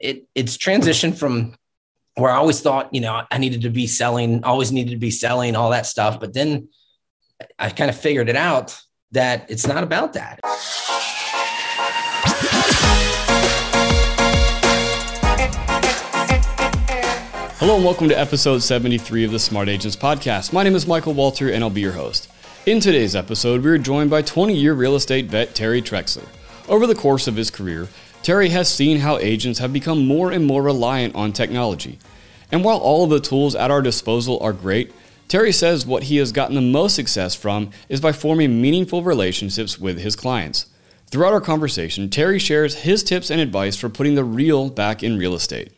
it it's transitioned from where I always thought, you know, I needed to be selling, always needed to be selling all that stuff. But then I kind of figured it out that it's not about that. Hello and welcome to episode 73 of the Smart Agents Podcast. My name is Michael Walter and I'll be your host. In today's episode, we are joined by 20 year real estate vet Terry Trexler. Over the course of his career, Terry has seen how agents have become more and more reliant on technology. And while all of the tools at our disposal are great, Terry says what he has gotten the most success from is by forming meaningful relationships with his clients. Throughout our conversation, Terry shares his tips and advice for putting the real back in real estate.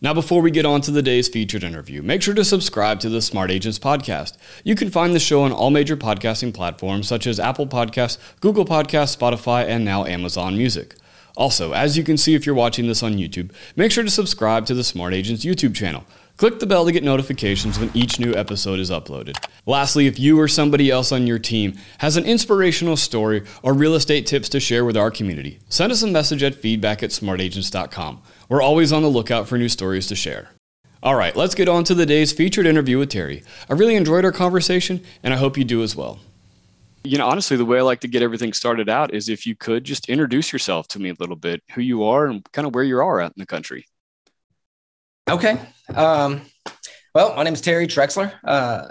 Now, before we get on to the day's featured interview, make sure to subscribe to the Smart Agents podcast. You can find the show on all major podcasting platforms such as Apple Podcasts, Google Podcasts, Spotify, and now Amazon Music. Also, as you can see if you're watching this on YouTube, make sure to subscribe to the Smart Agents YouTube channel. Click the bell to get notifications when each new episode is uploaded. Lastly, if you or somebody else on your team has an inspirational story or real estate tips to share with our community, send us a message at feedback at smartagents.com. We're always on the lookout for new stories to share. All right, let's get on to the day's featured interview with Terry. I really enjoyed our conversation, and I hope you do as well. You know, honestly, the way I like to get everything started out is if you could just introduce yourself to me a little bit, who you are and kind of where you are at in the country. Okay. Um, well, my name is Terry Trexler. Uh,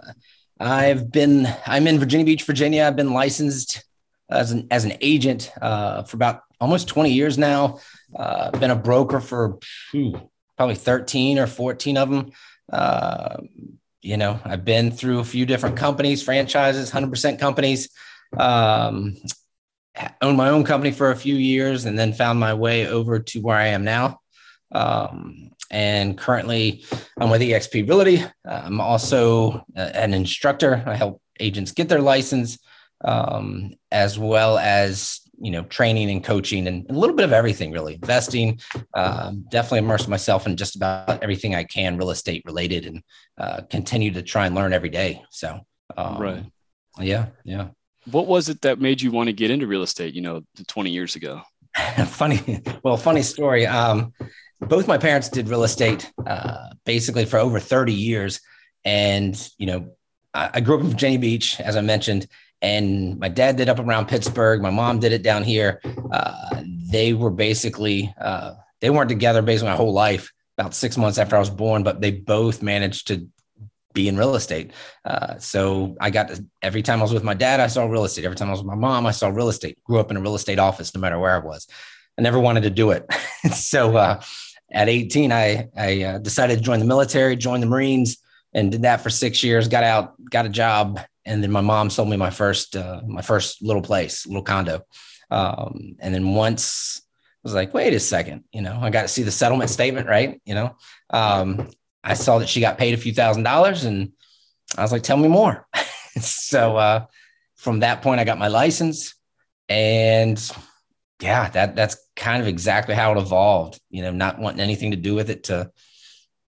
I've been, I'm in Virginia Beach, Virginia. I've been licensed as an, as an agent uh, for about almost 20 years now. Uh, been a broker for probably 13 or 14 of them. Uh, you know, I've been through a few different companies, franchises, 100% companies. Um, owned my own company for a few years and then found my way over to where I am now. Um, and currently I'm with EXP Realty. I'm also an instructor. I help agents get their license, um, as well as you know training and coaching and a little bit of everything really. Investing um, definitely immerse myself in just about everything i can real estate related and uh, continue to try and learn every day. So um, right. yeah yeah. What was it that made you want to get into real estate you know 20 years ago? Funny well funny story. Um, both my parents did real estate uh, basically for over 30 years. And you know I, I grew up in virginia beach as i mentioned and my dad did up around Pittsburgh. My mom did it down here. Uh, they were basically uh, they weren't together basically my whole life. About six months after I was born, but they both managed to be in real estate. Uh, so I got to, every time I was with my dad, I saw real estate. Every time I was with my mom, I saw real estate. Grew up in a real estate office, no matter where I was. I never wanted to do it. so uh, at 18, I I uh, decided to join the military, join the Marines, and did that for six years. Got out, got a job and then my mom sold me my first uh, my first little place, little condo. Um, and then once I was like, wait a second, you know, I got to see the settlement statement, right? You know, um, I saw that she got paid a few thousand dollars, and I was like, tell me more. so uh, from that point, I got my license, and yeah, that that's kind of exactly how it evolved. You know, not wanting anything to do with it to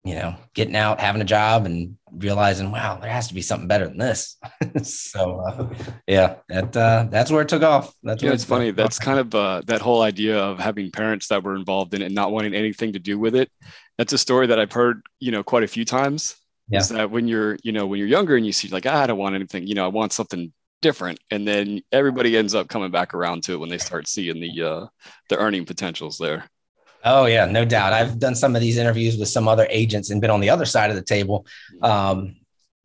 you know, getting out, having a job, and realizing, wow, there has to be something better than this. so, uh, yeah, that uh, that's where it took off. That's yeah, it's funny. That's kind of uh, that whole idea of having parents that were involved in it and not wanting anything to do with it. That's a story that I've heard, you know, quite a few times. Yeah. Is that when you're, you know, when you're younger and you see like, ah, I don't want anything, you know, I want something different, and then everybody ends up coming back around to it when they start seeing the uh, the earning potentials there. Oh yeah, no doubt. I've done some of these interviews with some other agents and been on the other side of the table. Um,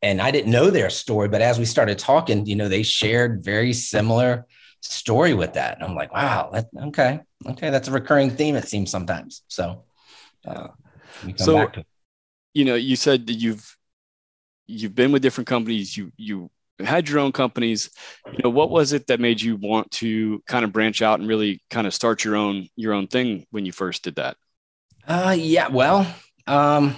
and I didn't know their story, but as we started talking, you know, they shared very similar story with that. And I'm like, wow, that, okay, okay, that's a recurring theme. It seems sometimes. So, uh, so you know, you said that you've you've been with different companies. You you had your own companies. You know what was it that made you want to kind of branch out and really kind of start your own your own thing when you first did that? Uh yeah well um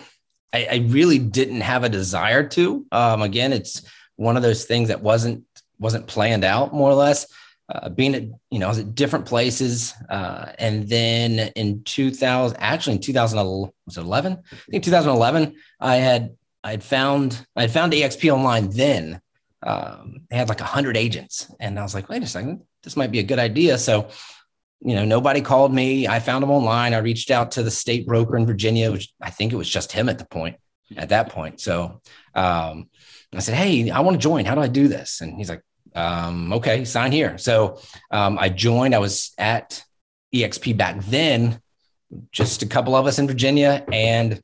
i, I really didn't have a desire to. Um again it's one of those things that wasn't wasn't planned out more or less. Uh, being at you know I was at different places uh, and then in 2000 actually in 2011 was it 11 i think 2011 i had i had found i had found exp online then um, they had like 100 agents. And I was like, wait a second, this might be a good idea. So you know, nobody called me. I found him online. I reached out to the state broker in Virginia, which I think it was just him at the point, at that point. So um, I said, Hey, I want to join. How do I do this? And he's like, um, okay, sign here. So um, I joined. I was at EXP back then, just a couple of us in Virginia, and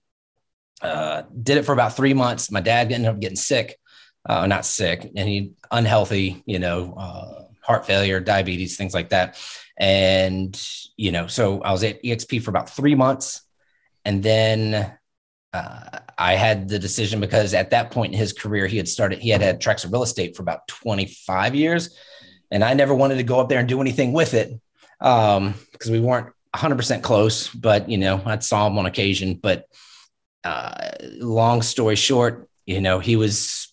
uh, did it for about three months. My dad ended up getting sick, uh, not sick, and he unhealthy, you know, uh, heart failure, diabetes, things like that. And, you know, so I was at EXP for about three months. And then uh, I had the decision because at that point in his career, he had started, he had had Trexler Real Estate for about 25 years. And I never wanted to go up there and do anything with it because um, we weren't 100% close, but, you know, I saw him on occasion. But uh, long story short, you know, he was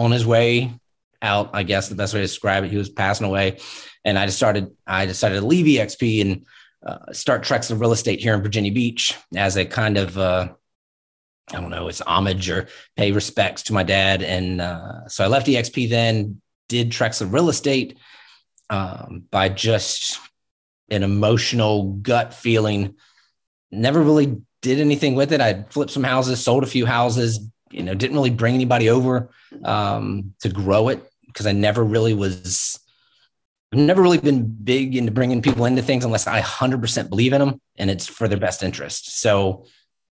on his way out, I guess the best way to describe it. He was passing away. And I just started, I decided to leave EXP and uh, start Trexler Real Estate here in Virginia Beach as a kind of, uh, I don't know, it's homage or pay respects to my dad. And uh, so I left EXP then, did Trexler Real Estate um, by just an emotional gut feeling. Never really did anything with it. I flipped some houses, sold a few houses, you know, didn't really bring anybody over um, to grow it because I never really was I've never really been big into bringing people into things unless I 100% believe in them and it's for their best interest. So,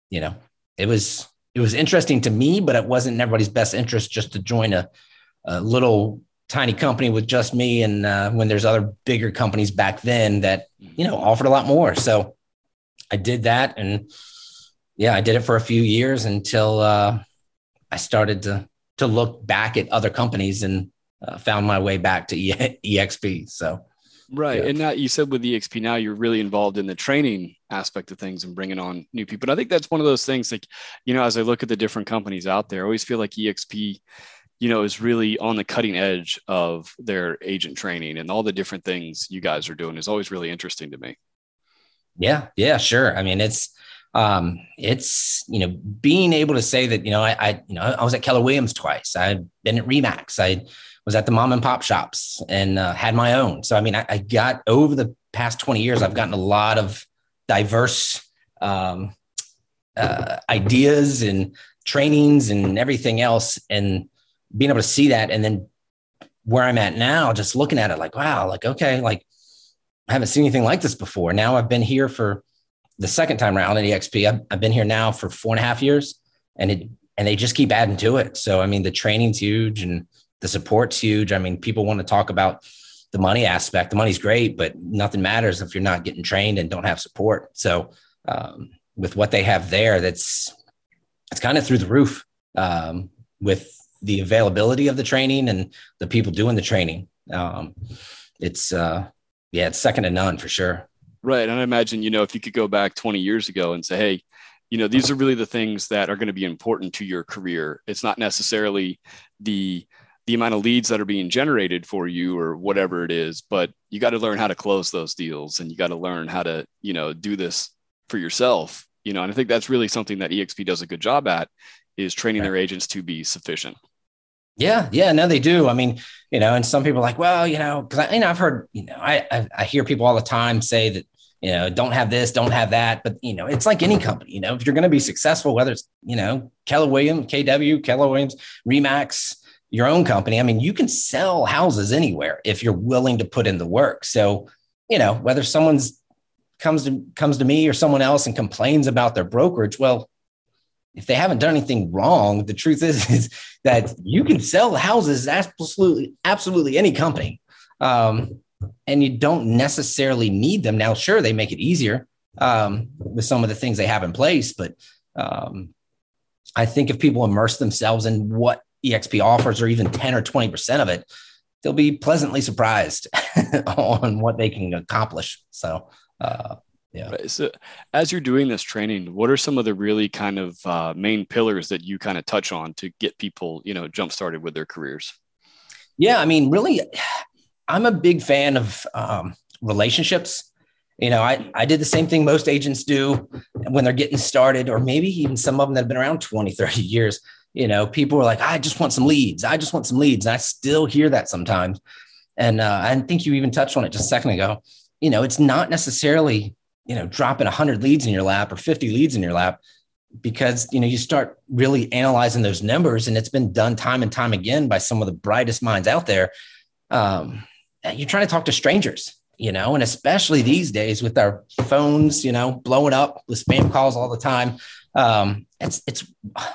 you know, it was it was interesting to me, but it wasn't in everybody's best interest just to join a, a little tiny company with just me. And uh, when there's other bigger companies back then that you know offered a lot more, so I did that, and yeah, I did it for a few years until uh, I started to to look back at other companies and uh, found my way back to e- EXP. So, right. Yeah. And now you said with EXP, now you're really involved in the training aspect of things and bringing on new people. And I think that's one of those things like, you know, as I look at the different companies out there, I always feel like EXP, you know, is really on the cutting edge of their agent training and all the different things you guys are doing is always really interesting to me. Yeah. Yeah, sure. I mean, it's, um, it's you know being able to say that you know I, I you know I was at Keller Williams twice. I've been at Remax. I was at the mom and pop shops and uh, had my own. So, I mean, I, I, got over the past 20 years, I've gotten a lot of diverse um, uh, ideas and trainings and everything else. And being able to see that. And then where I'm at now, just looking at it like, wow, like, okay, like I haven't seen anything like this before. Now I've been here for the second time around at EXP. I've, I've been here now for four and a half years and it, and they just keep adding to it. So, I mean, the training's huge and the support's huge. I mean, people want to talk about the money aspect. The money's great, but nothing matters if you're not getting trained and don't have support. So um, with what they have there, that's it's kind of through the roof um, with the availability of the training and the people doing the training. Um, it's uh, yeah, it's second to none for sure. Right, and I imagine you know if you could go back 20 years ago and say, hey, you know these are really the things that are going to be important to your career. It's not necessarily the the amount of leads that are being generated for you or whatever it is but you got to learn how to close those deals and you got to learn how to you know do this for yourself. You know and i think that's really something that exp does a good job at is training right. their agents to be sufficient. Yeah. Yeah. No they do. I mean you know and some people are like well you know because I, you know i've heard you know I, I i hear people all the time say that you know don't have this don't have that but you know it's like any company you know if you're going to be successful whether it's you know keller williams kw keller williams remax your own company, I mean, you can sell houses anywhere if you're willing to put in the work. So, you know, whether someone's comes to comes to me or someone else and complains about their brokerage, well, if they haven't done anything wrong, the truth is, is that you can sell houses absolutely, absolutely any company. Um, and you don't necessarily need them. Now, sure, they make it easier um, with some of the things they have in place, but um, I think if people immerse themselves in what EXP offers or even 10 or 20% of it, they'll be pleasantly surprised on what they can accomplish. So, uh, yeah. Right. So, as you're doing this training, what are some of the really kind of uh, main pillars that you kind of touch on to get people, you know, jump started with their careers? Yeah, I mean, really, I'm a big fan of um, relationships. You know, I, I did the same thing most agents do when they're getting started, or maybe even some of them that have been around 20, 30 years you know, people are like, I just want some leads. I just want some leads. And I still hear that sometimes. And uh, I think you even touched on it just a second ago. you know, it's not necessarily, you know, dropping 100 leads in your lap or 50 leads in your lap because, you know, you start really analyzing those numbers and it's been done time and time again by some of the brightest minds out there. Um, you're trying to talk to strangers, you know, and especially these days with our phones, you know, blowing up with spam calls all the time. Um, it's, it's,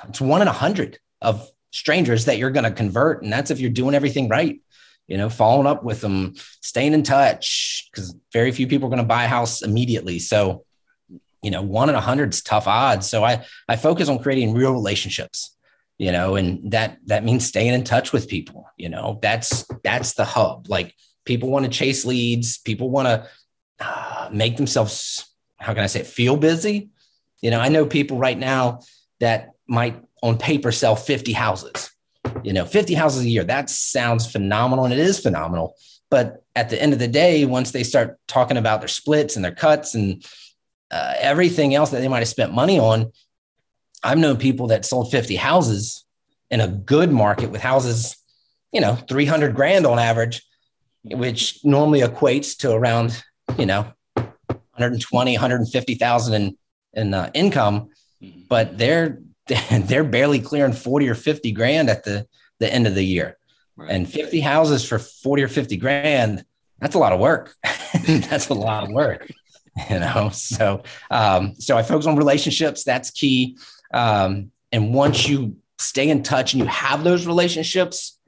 it's one in a hundred of strangers that you're going to convert. And that's if you're doing everything right you know, following up with them, staying in touch, because very few people are going to buy a house immediately. So, you know, one in a hundred is tough odds. So I I focus on creating real relationships, you know, and that that means staying in touch with people. You know, that's that's the hub. Like people want to chase leads, people want to uh, make themselves, how can I say, it, feel busy. You know, I know people right now that might on paper sell 50 houses. You know 50 houses a year that sounds phenomenal and it is phenomenal. But at the end of the day once they start talking about their splits and their cuts and uh, everything else that they might have spent money on i've known people that sold 50 houses in a good market with houses you know 300 grand on average which normally equates to around you know 120 150000 in in uh, income mm-hmm. but they're they're barely clearing 40 or 50 grand at the, the end of the year. Right. And 50 houses for 40 or 50 grand, that's a lot of work. that's a lot of work, you know? So, um, so I focus on relationships. That's key. Um, and once you stay in touch and you have those relationships,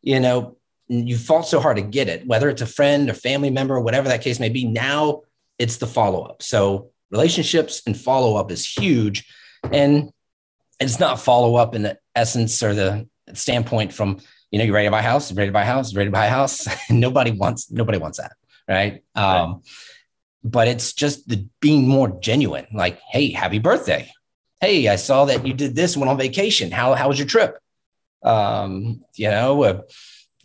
you know, you fought so hard to get it, whether it's a friend or family member, whatever that case may be. Now it's the follow up. So relationships and follow up is huge. And it's not follow up in the essence or the standpoint from you know you're ready to buy a house, ready to buy a house, ready to buy a house. nobody wants nobody wants that, right? right. Um, but it's just the being more genuine. Like, hey, happy birthday. Hey, I saw that you did this, went on vacation. How how was your trip? Um, you know, uh,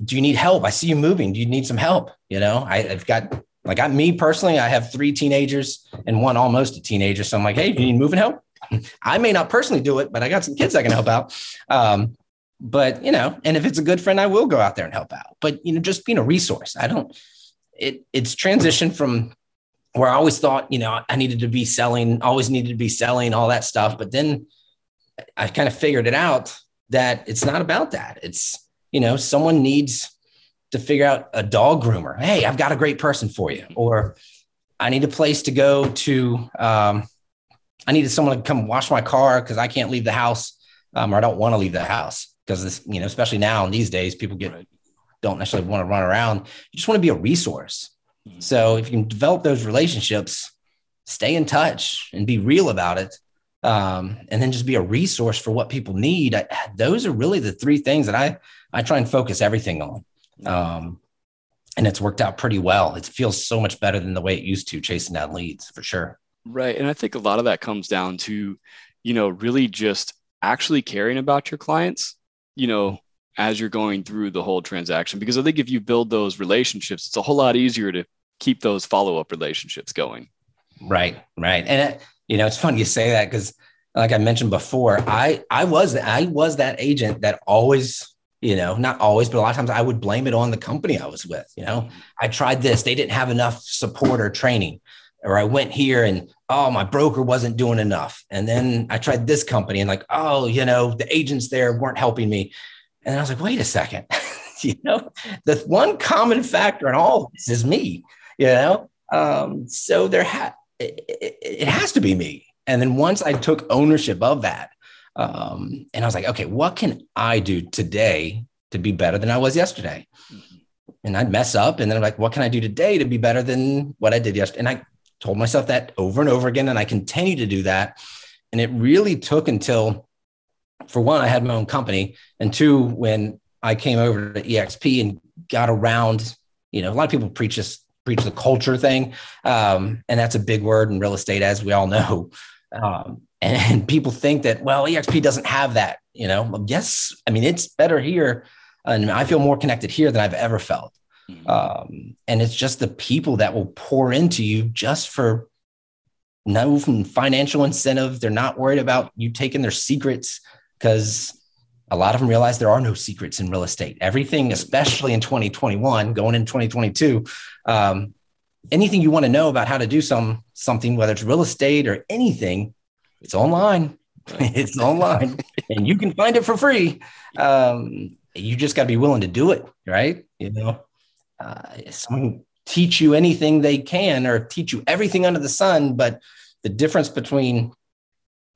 do you need help? I see you moving. Do you need some help? You know, I, I've got like I me personally, I have three teenagers and one almost a teenager. So I'm like, hey, do you need moving help? I may not personally do it, but I got some kids I can help out. Um, but you know, and if it's a good friend, I will go out there and help out. But you know, just being a resource. I don't. It it's transitioned from where I always thought, you know, I needed to be selling, always needed to be selling all that stuff. But then I kind of figured it out that it's not about that. It's you know, someone needs to figure out a dog groomer. Hey, I've got a great person for you, or I need a place to go to. Um, I needed someone to come wash my car because I can't leave the house um, or I don't want to leave the house because this, you know, especially now in these days, people get right. don't necessarily want to run around. You just want to be a resource. Mm-hmm. So if you can develop those relationships, stay in touch and be real about it, um, and then just be a resource for what people need. I, those are really the three things that I I try and focus everything on. Um, and it's worked out pretty well. It feels so much better than the way it used to chasing down leads for sure. Right. And I think a lot of that comes down to, you know, really just actually caring about your clients, you know, as you're going through the whole transaction. Because I think if you build those relationships, it's a whole lot easier to keep those follow up relationships going. Right. Right. And, it, you know, it's funny you say that because, like I mentioned before, I I was I was that agent that always you know not always but a lot of times i would blame it on the company i was with you know i tried this they didn't have enough support or training or I went here and oh my broker wasn't doing enough. And then I tried this company and like, oh, you know, the agents there weren't helping me. And I was like, wait a second. you know, the one common factor in all this is me, you know? Um, so there ha- it, it, it, has to be me. And then once I took ownership of that, um, and I was like, okay, what can I do today to be better than I was yesterday? And I'd mess up, and then I'm like, what can I do today to be better than what I did yesterday? And I told myself that over and over again. And I continue to do that. And it really took until, for one, I had my own company. And two, when I came over to EXP and got around, you know, a lot of people preach this, preach the culture thing. Um, and that's a big word in real estate, as we all know. Um, and, and, people think that, well, EXP doesn't have that, you know, yes. I mean, it's better here. And I feel more connected here than I've ever felt. Mm-hmm. Um, and it's just the people that will pour into you just for no financial incentive. They're not worried about you taking their secrets because a lot of them realize there are no secrets in real estate. Everything, especially in 2021, going in 2022, um, anything you want to know about how to do some something, whether it's real estate or anything, it's online. it's online, and you can find it for free. Um, you just got to be willing to do it, right? You know, uh, someone teach you anything they can or teach you everything under the sun, but the difference between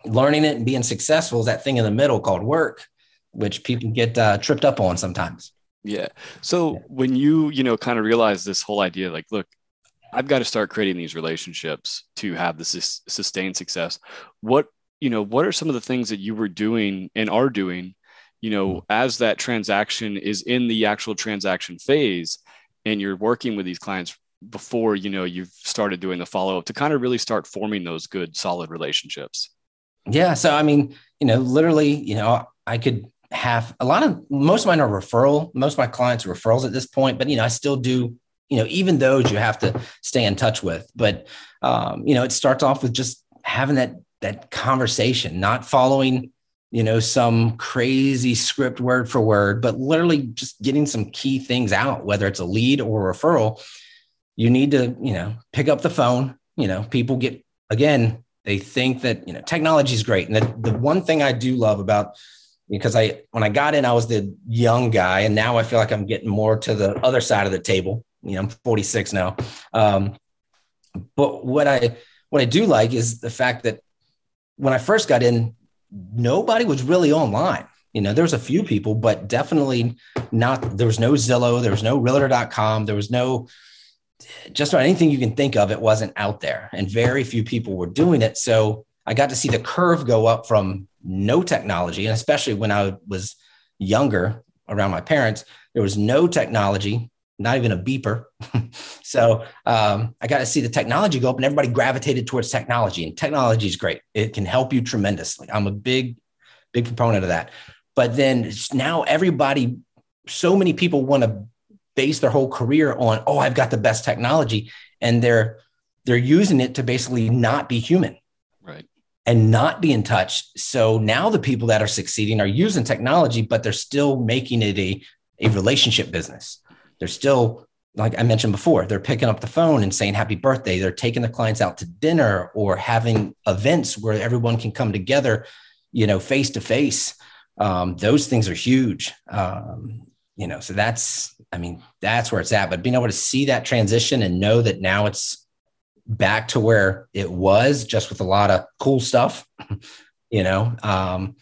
learning it and being successful is that thing in the middle called work, which people get uh, tripped up on sometimes. Yeah. So yeah. when you, you know, kind of realize this whole idea, like, look, I've got to start creating these relationships to have this sustained success. What, you know, what are some of the things that you were doing and are doing, you know, mm-hmm. as that transaction is in the actual transaction phase and you're working with these clients before, you know, you've started doing the follow up to kind of really start forming those good, solid relationships? Yeah. So, I mean, you know, literally, you know, I could have a lot of most of mine are referral. Most of my clients are referrals at this point, but you know, I still do, you know, even those you have to stay in touch with. But um, you know, it starts off with just having that that conversation, not following, you know, some crazy script word for word, but literally just getting some key things out, whether it's a lead or a referral. You need to, you know, pick up the phone. You know, people get again they think that you know technology is great, and the, the one thing I do love about because I when I got in, I was the young guy, and now I feel like I'm getting more to the other side of the table. You know, I'm 46 now. Um, but what I what I do like is the fact that when I first got in, nobody was really online. You know, there was a few people, but definitely not. There was no Zillow, there was no Realtor.com, there was no just about anything you can think of, it wasn't out there, and very few people were doing it. So I got to see the curve go up from no technology, and especially when I was younger around my parents, there was no technology, not even a beeper. so um, I got to see the technology go up, and everybody gravitated towards technology. And technology is great; it can help you tremendously. I'm a big, big proponent of that. But then now everybody, so many people want to base their whole career on, oh, I've got the best technology. And they're they're using it to basically not be human. And not be in touch. So now the people that are succeeding are using technology, but they're still making it a, a relationship business. They're still, like I mentioned before, they're picking up the phone and saying happy birthday. They're taking the clients out to dinner or having events where everyone can come together, you know, face to face. Those things are huge. Um, you know, so that's, I mean, that's where it's at. But being able to see that transition and know that now it's back to where it was, just with a lot of cool stuff, you know, um,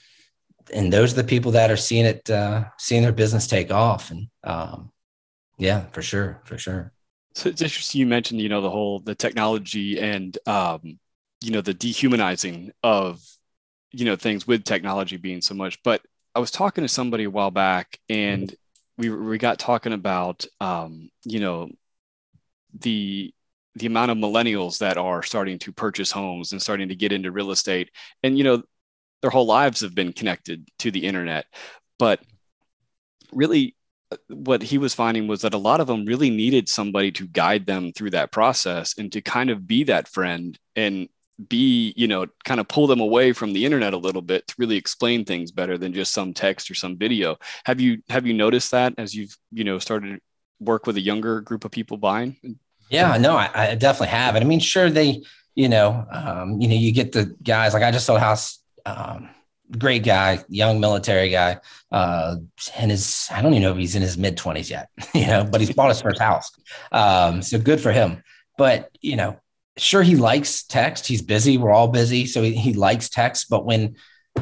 and those are the people that are seeing it, uh, seeing their business take off. And um, yeah, for sure, for sure. So it's interesting you mentioned, you know, the whole the technology and um, you know the dehumanizing of you know things with technology being so much. But I was talking to somebody a while back, and we we got talking about um, you know the the amount of millennials that are starting to purchase homes and starting to get into real estate. And you know their whole lives have been connected to the internet. But really uh, what he was finding was that a lot of them really needed somebody to guide them through that process and to kind of be that friend and be you know kind of pull them away from the internet a little bit to really explain things better than just some text or some video. Have you have you noticed that as you've you know started work with a younger group of people buying yeah no i, I definitely have. And i mean sure they you know um, you know you get the guys like i just sold house um, great guy young military guy uh and his i don't even know if he's in his mid 20s yet you know but he's bought his first house. Um so good for him. But you know sure he likes text. He's busy. We're all busy. So he, he likes text. But when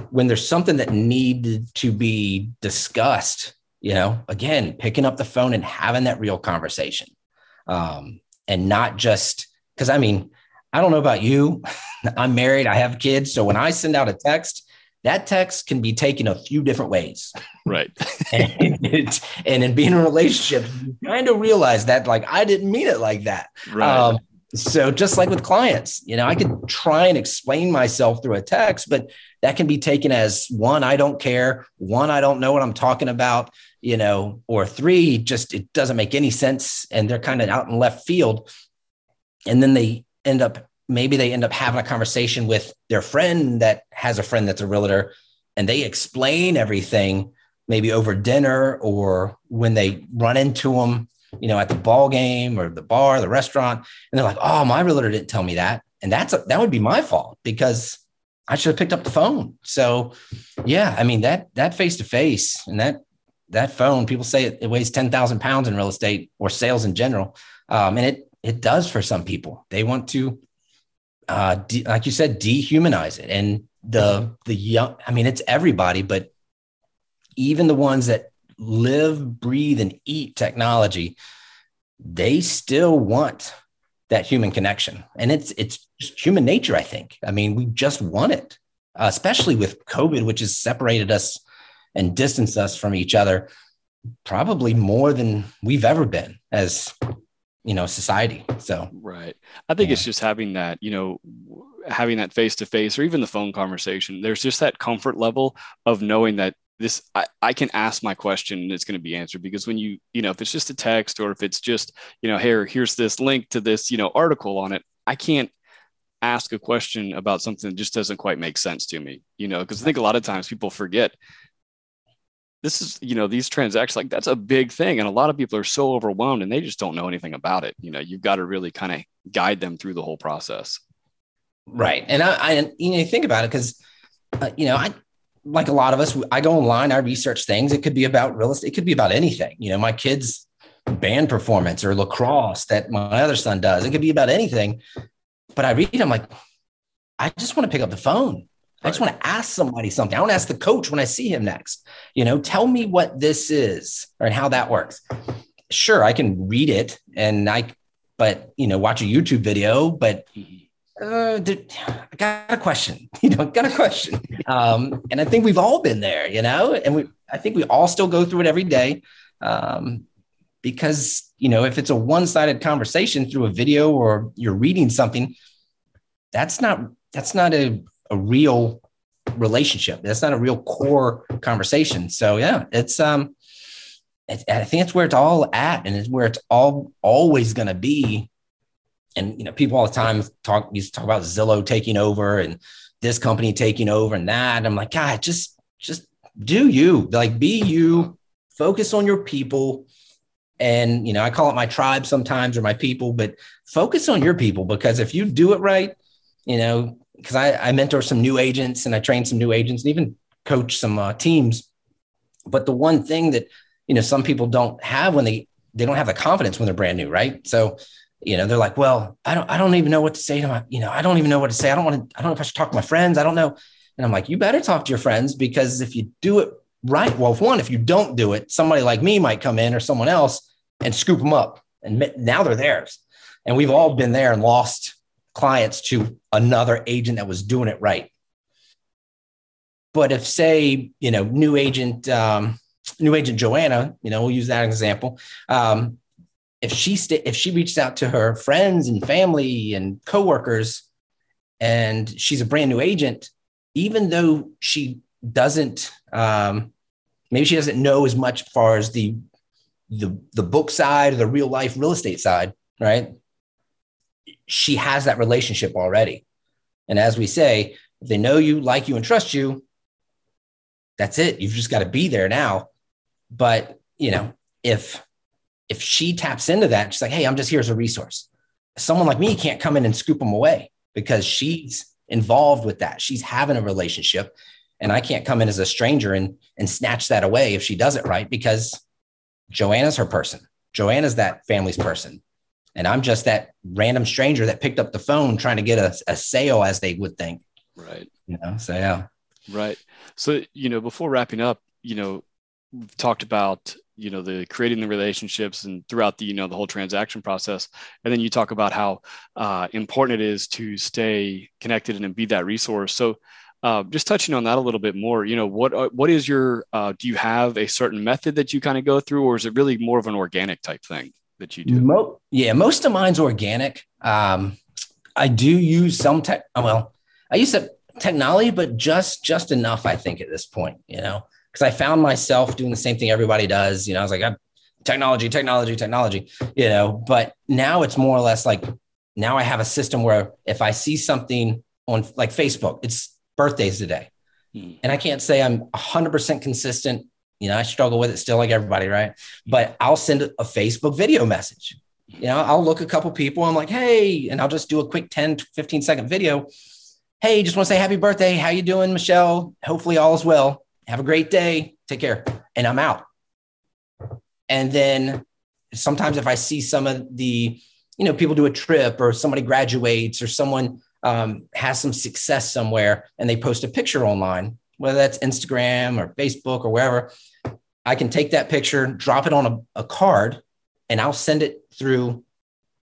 when there's something that needed to be discussed you know again picking up the phone and having that real conversation um, and not just because i mean i don't know about you. I'm married. I have kids. So when i send out a text that text can be taken a few different ways. Right. And, and in being in a relationship you kind of realize that like i didn't mean it like that. Right. Um, so just like with clients, you know, I could try and explain myself through a text, but that can be taken as one, I don't care, one, I don't know what I'm talking about, you know, or three, just it doesn't make any sense and they're kind of out in left field. And then they end up maybe they end up having a conversation with their friend that has a friend that's a realtor and they explain everything maybe over dinner or when they run into them you know, at the ball game or the bar, the restaurant, and they're like, "Oh, my realtor didn't tell me that," and that's a, that would be my fault because I should have picked up the phone. So, yeah, I mean that that face to face and that that phone, people say it, it weighs ten thousand pounds in real estate or sales in general, um, and it it does for some people. They want to, uh, de- like you said, dehumanize it, and the the young. I mean, it's everybody, but even the ones that live, breathe, and eat technology, they still want that human connection. And it's it's human nature, I think. I mean, we just want it, uh, especially with COVID, which has separated us and distance us from each other probably more than we've ever been as you know society so right i think yeah. it's just having that you know having that face to face or even the phone conversation there's just that comfort level of knowing that this I, I can ask my question and it's going to be answered because when you you know if it's just a text or if it's just you know here here's this link to this you know article on it i can't ask a question about something that just doesn't quite make sense to me you know because i think a lot of times people forget this is you know these transactions like that's a big thing and a lot of people are so overwhelmed and they just don't know anything about it you know you've got to really kind of guide them through the whole process right and i, I you know think about it because uh, you know i like a lot of us, I go online, I research things. It could be about real estate, it could be about anything. You know, my kids' band performance or lacrosse that my other son does. It could be about anything. But I read, I'm like, I just want to pick up the phone. I just want to ask somebody something. I want to ask the coach when I see him next. You know, tell me what this is or how that works. Sure, I can read it and I, but you know, watch a YouTube video. But uh, I got a question, you know, got a question. Um, and I think we've all been there, you know, and we, I think we all still go through it every day. Um, because, you know, if it's a one sided conversation through a video or you're reading something, that's not, that's not a, a real relationship. That's not a real core conversation. So yeah, it's, um, it, I think it's where it's all at and it's where it's all always going to be and you know people all the time talk used to talk about Zillow taking over and this company taking over and that. I'm like, God, just just do you like be you, focus on your people. And you know, I call it my tribe sometimes or my people, but focus on your people because if you do it right, you know, because I, I mentor some new agents and I train some new agents and even coach some uh, teams. But the one thing that you know some people don't have when they they don't have the confidence when they're brand new, right? So you know, they're like, well, I don't, I don't even know what to say to my, you know, I don't even know what to say. I don't want to, I don't know if I should talk to my friends. I don't know. And I'm like, you better talk to your friends because if you do it right, well, if one, if you don't do it, somebody like me might come in or someone else and scoop them up and now they're theirs. And we've all been there and lost clients to another agent that was doing it right. But if say, you know, new agent, um, new agent Joanna, you know, we'll use that example. Um, if she st- if she reached out to her friends and family and coworkers and she's a brand new agent even though she doesn't um, maybe she doesn't know as much as far as the the the book side or the real life real estate side right she has that relationship already and as we say if they know you like you and trust you that's it you've just got to be there now but you know if if she taps into that, she's like, hey, I'm just here as a resource. Someone like me can't come in and scoop them away because she's involved with that. She's having a relationship. And I can't come in as a stranger and, and snatch that away if she does it right because Joanna's her person. Joanna's that family's person. And I'm just that random stranger that picked up the phone trying to get a, a sale, as they would think. Right. You know, so yeah. Right. So, you know, before wrapping up, you know, we've talked about you know the creating the relationships and throughout the you know the whole transaction process and then you talk about how uh, important it is to stay connected and be that resource so uh, just touching on that a little bit more you know what what is your uh, do you have a certain method that you kind of go through or is it really more of an organic type thing that you do Mo- yeah most of mine's organic um, i do use some tech well i use some technology but just just enough i think at this point you know because I found myself doing the same thing everybody does. You know, I was like, I'm, technology, technology, technology, you know, but now it's more or less like now I have a system where if I see something on like Facebook, it's birthdays today. Hmm. And I can't say I'm 100% consistent You know, I struggle with it still like everybody, right? But I'll send a Facebook video message. You know, I'll look a couple people. I'm like, hey, and I'll just do a quick 10, 15 second video. Hey, just want to say happy birthday. How you doing, Michelle? Hopefully all is well. Have a great day. Take care. And I'm out. And then sometimes if I see some of the, you know, people do a trip or somebody graduates or someone um, has some success somewhere and they post a picture online, whether that's Instagram or Facebook or wherever, I can take that picture, drop it on a, a card, and I'll send it through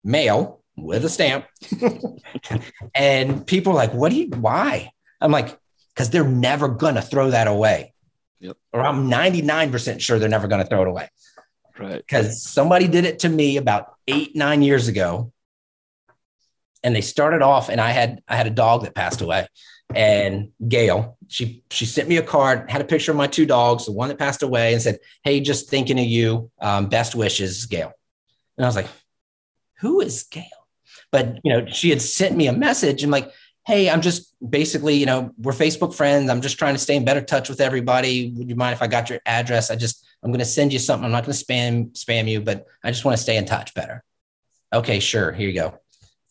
mail with a stamp. and people are like, what do you, why? I'm like, because they're never going to throw that away. Yep. Or I'm 99% sure they're never going to throw it away. Right. Because somebody did it to me about eight, nine years ago. And they started off, and I had I had a dog that passed away. And Gail, she she sent me a card, had a picture of my two dogs, the one that passed away, and said, Hey, just thinking of you. Um, best wishes, Gail. And I was like, Who is Gail? But you know, she had sent me a message and like, hey, I'm just basically, you know, we're Facebook friends. I'm just trying to stay in better touch with everybody. Would you mind if I got your address? I just I'm going to send you something. I'm not going to spam spam you, but I just want to stay in touch better. Okay, sure. Here you go.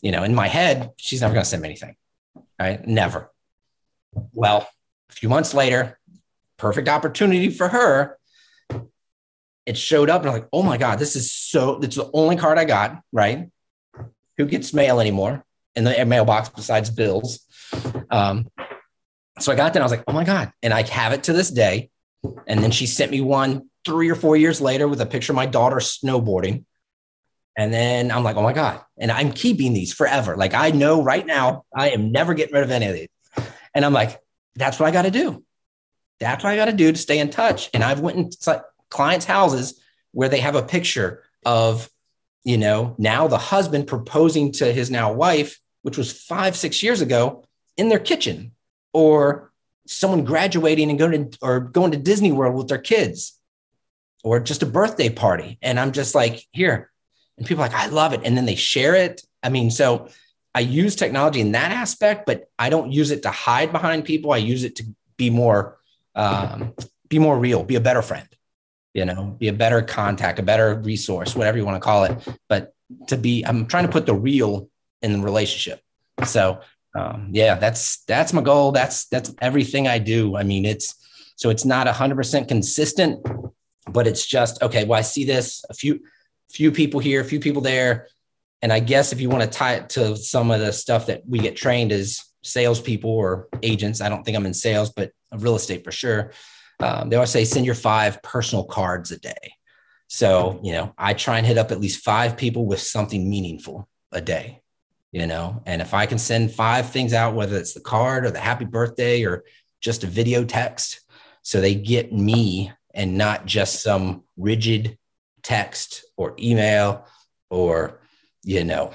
You know, in my head, she's never going to send me anything. Right? Never. Well, a few months later, perfect opportunity for her. It showed up and I'm like, oh my God, this is so, it's the only card I got, right? Who gets mail anymore in the mailbox besides bills? Um, so I got that. I was like, oh my God. And I have it to this day. And then she sent me one three or four years later with a picture of my daughter snowboarding. And then I'm like, oh my God. And I'm keeping these forever. Like I know right now, I am never getting rid of any of these. And I'm like, that's what I got to do. That's what I got to do to stay in touch. And I've went into clients' houses where they have a picture of, you know, now the husband proposing to his now wife, which was five, six years ago in their kitchen, or someone graduating and going to or going to Disney World with their kids or just a birthday party. And I'm just like, here. And people like, I love it. And then they share it. I mean, so I use technology in that aspect, but I don't use it to hide behind people. I use it to be more, um, be more real, be a better friend, you know, be a better contact, a better resource, whatever you want to call it. But to be, I'm trying to put the real in the relationship. So um, yeah, that's that's my goal. That's that's everything I do. I mean, it's so it's not hundred percent consistent, but it's just okay. Well, I see this a few few people here, a few people there, and I guess if you want to tie it to some of the stuff that we get trained as salespeople or agents, I don't think I'm in sales, but real estate for sure. Um, they always say send your five personal cards a day. So you know, I try and hit up at least five people with something meaningful a day you know and if i can send five things out whether it's the card or the happy birthday or just a video text so they get me and not just some rigid text or email or you know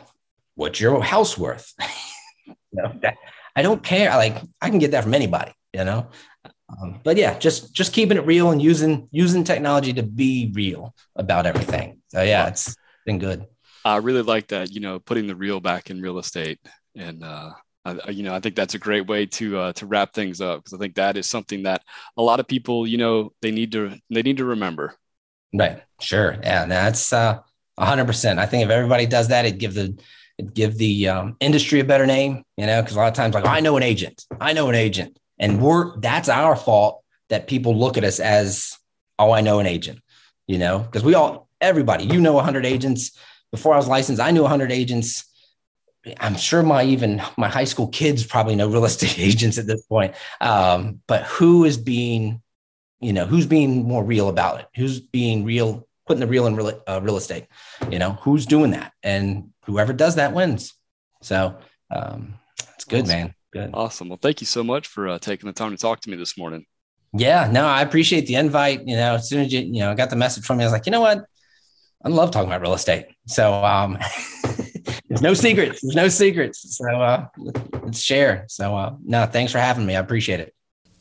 what's your house worth you know, that, i don't care like i can get that from anybody you know um, but yeah just just keeping it real and using using technology to be real about everything so yeah it's been good I really like that, you know, putting the real back in real estate. And, uh, I, you know, I think that's a great way to uh, to wrap things up because I think that is something that a lot of people, you know, they need to they need to remember. Right. Sure. Yeah. That's uh, hundred percent. I think if everybody does that, it give the it give the um, industry a better name. You know, because a lot of times, like, I know an agent. I know an agent, and we're that's our fault that people look at us as, oh, I know an agent. You know, because we all everybody, you know, hundred agents before I was licensed, I knew 100 agents. I'm sure my even my high school kids probably know real estate agents at this point. Um, but who is being, you know, who's being more real about it? Who's being real, putting the real in real, uh, real estate? You know, who's doing that? And whoever does that wins. So um, it's good, awesome. man. Good. Awesome. Well, thank you so much for uh, taking the time to talk to me this morning. Yeah, no, I appreciate the invite. You know, as soon as you, you know, got the message from me, I was like, you know what? I love talking about real estate. So um, there's no secrets. There's no secrets. So uh, let's share. So uh, no, thanks for having me. I appreciate it.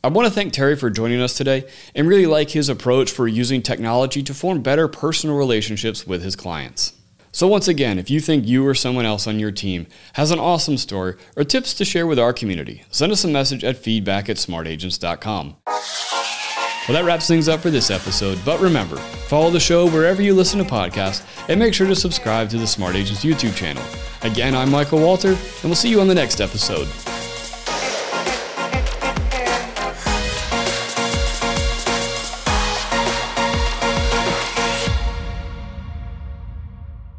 I want to thank Terry for joining us today and really like his approach for using technology to form better personal relationships with his clients. So, once again, if you think you or someone else on your team has an awesome story or tips to share with our community, send us a message at feedback at smartagents.com. Well, that wraps things up for this episode, but remember, follow the show wherever you listen to podcasts and make sure to subscribe to the Smart Agents YouTube channel. Again, I'm Michael Walter, and we'll see you on the next episode.